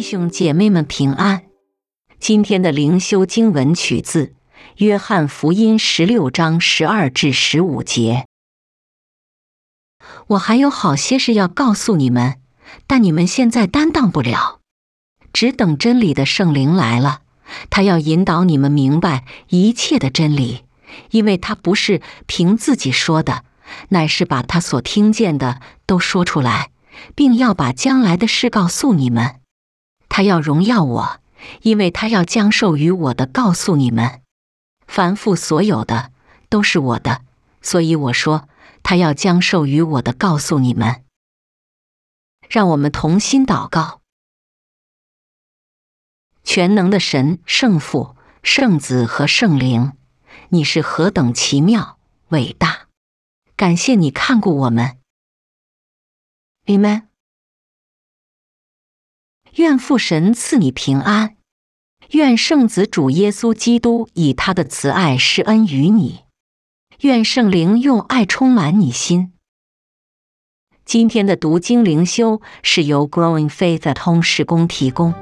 弟兄姐妹们平安。今天的灵修经文取自《约翰福音》十六章十二至十五节。我还有好些事要告诉你们，但你们现在担当不了，只等真理的圣灵来了，他要引导你们明白一切的真理，因为他不是凭自己说的，乃是把他所听见的都说出来，并要把将来的事告诉你们。他要荣耀我。因为他要将授予我的告诉你们，凡父所有的都是我的，所以我说他要将授予我的告诉你们。让我们同心祷告：全能的神、圣父、圣子和圣灵，你是何等奇妙、伟大！感谢你看顾我们。Amen。愿父神赐你平安，愿圣子主耶稣基督以他的慈爱施恩于你，愿圣灵用爱充满你心。今天的读经灵修是由 Growing Faith 的通识工提供。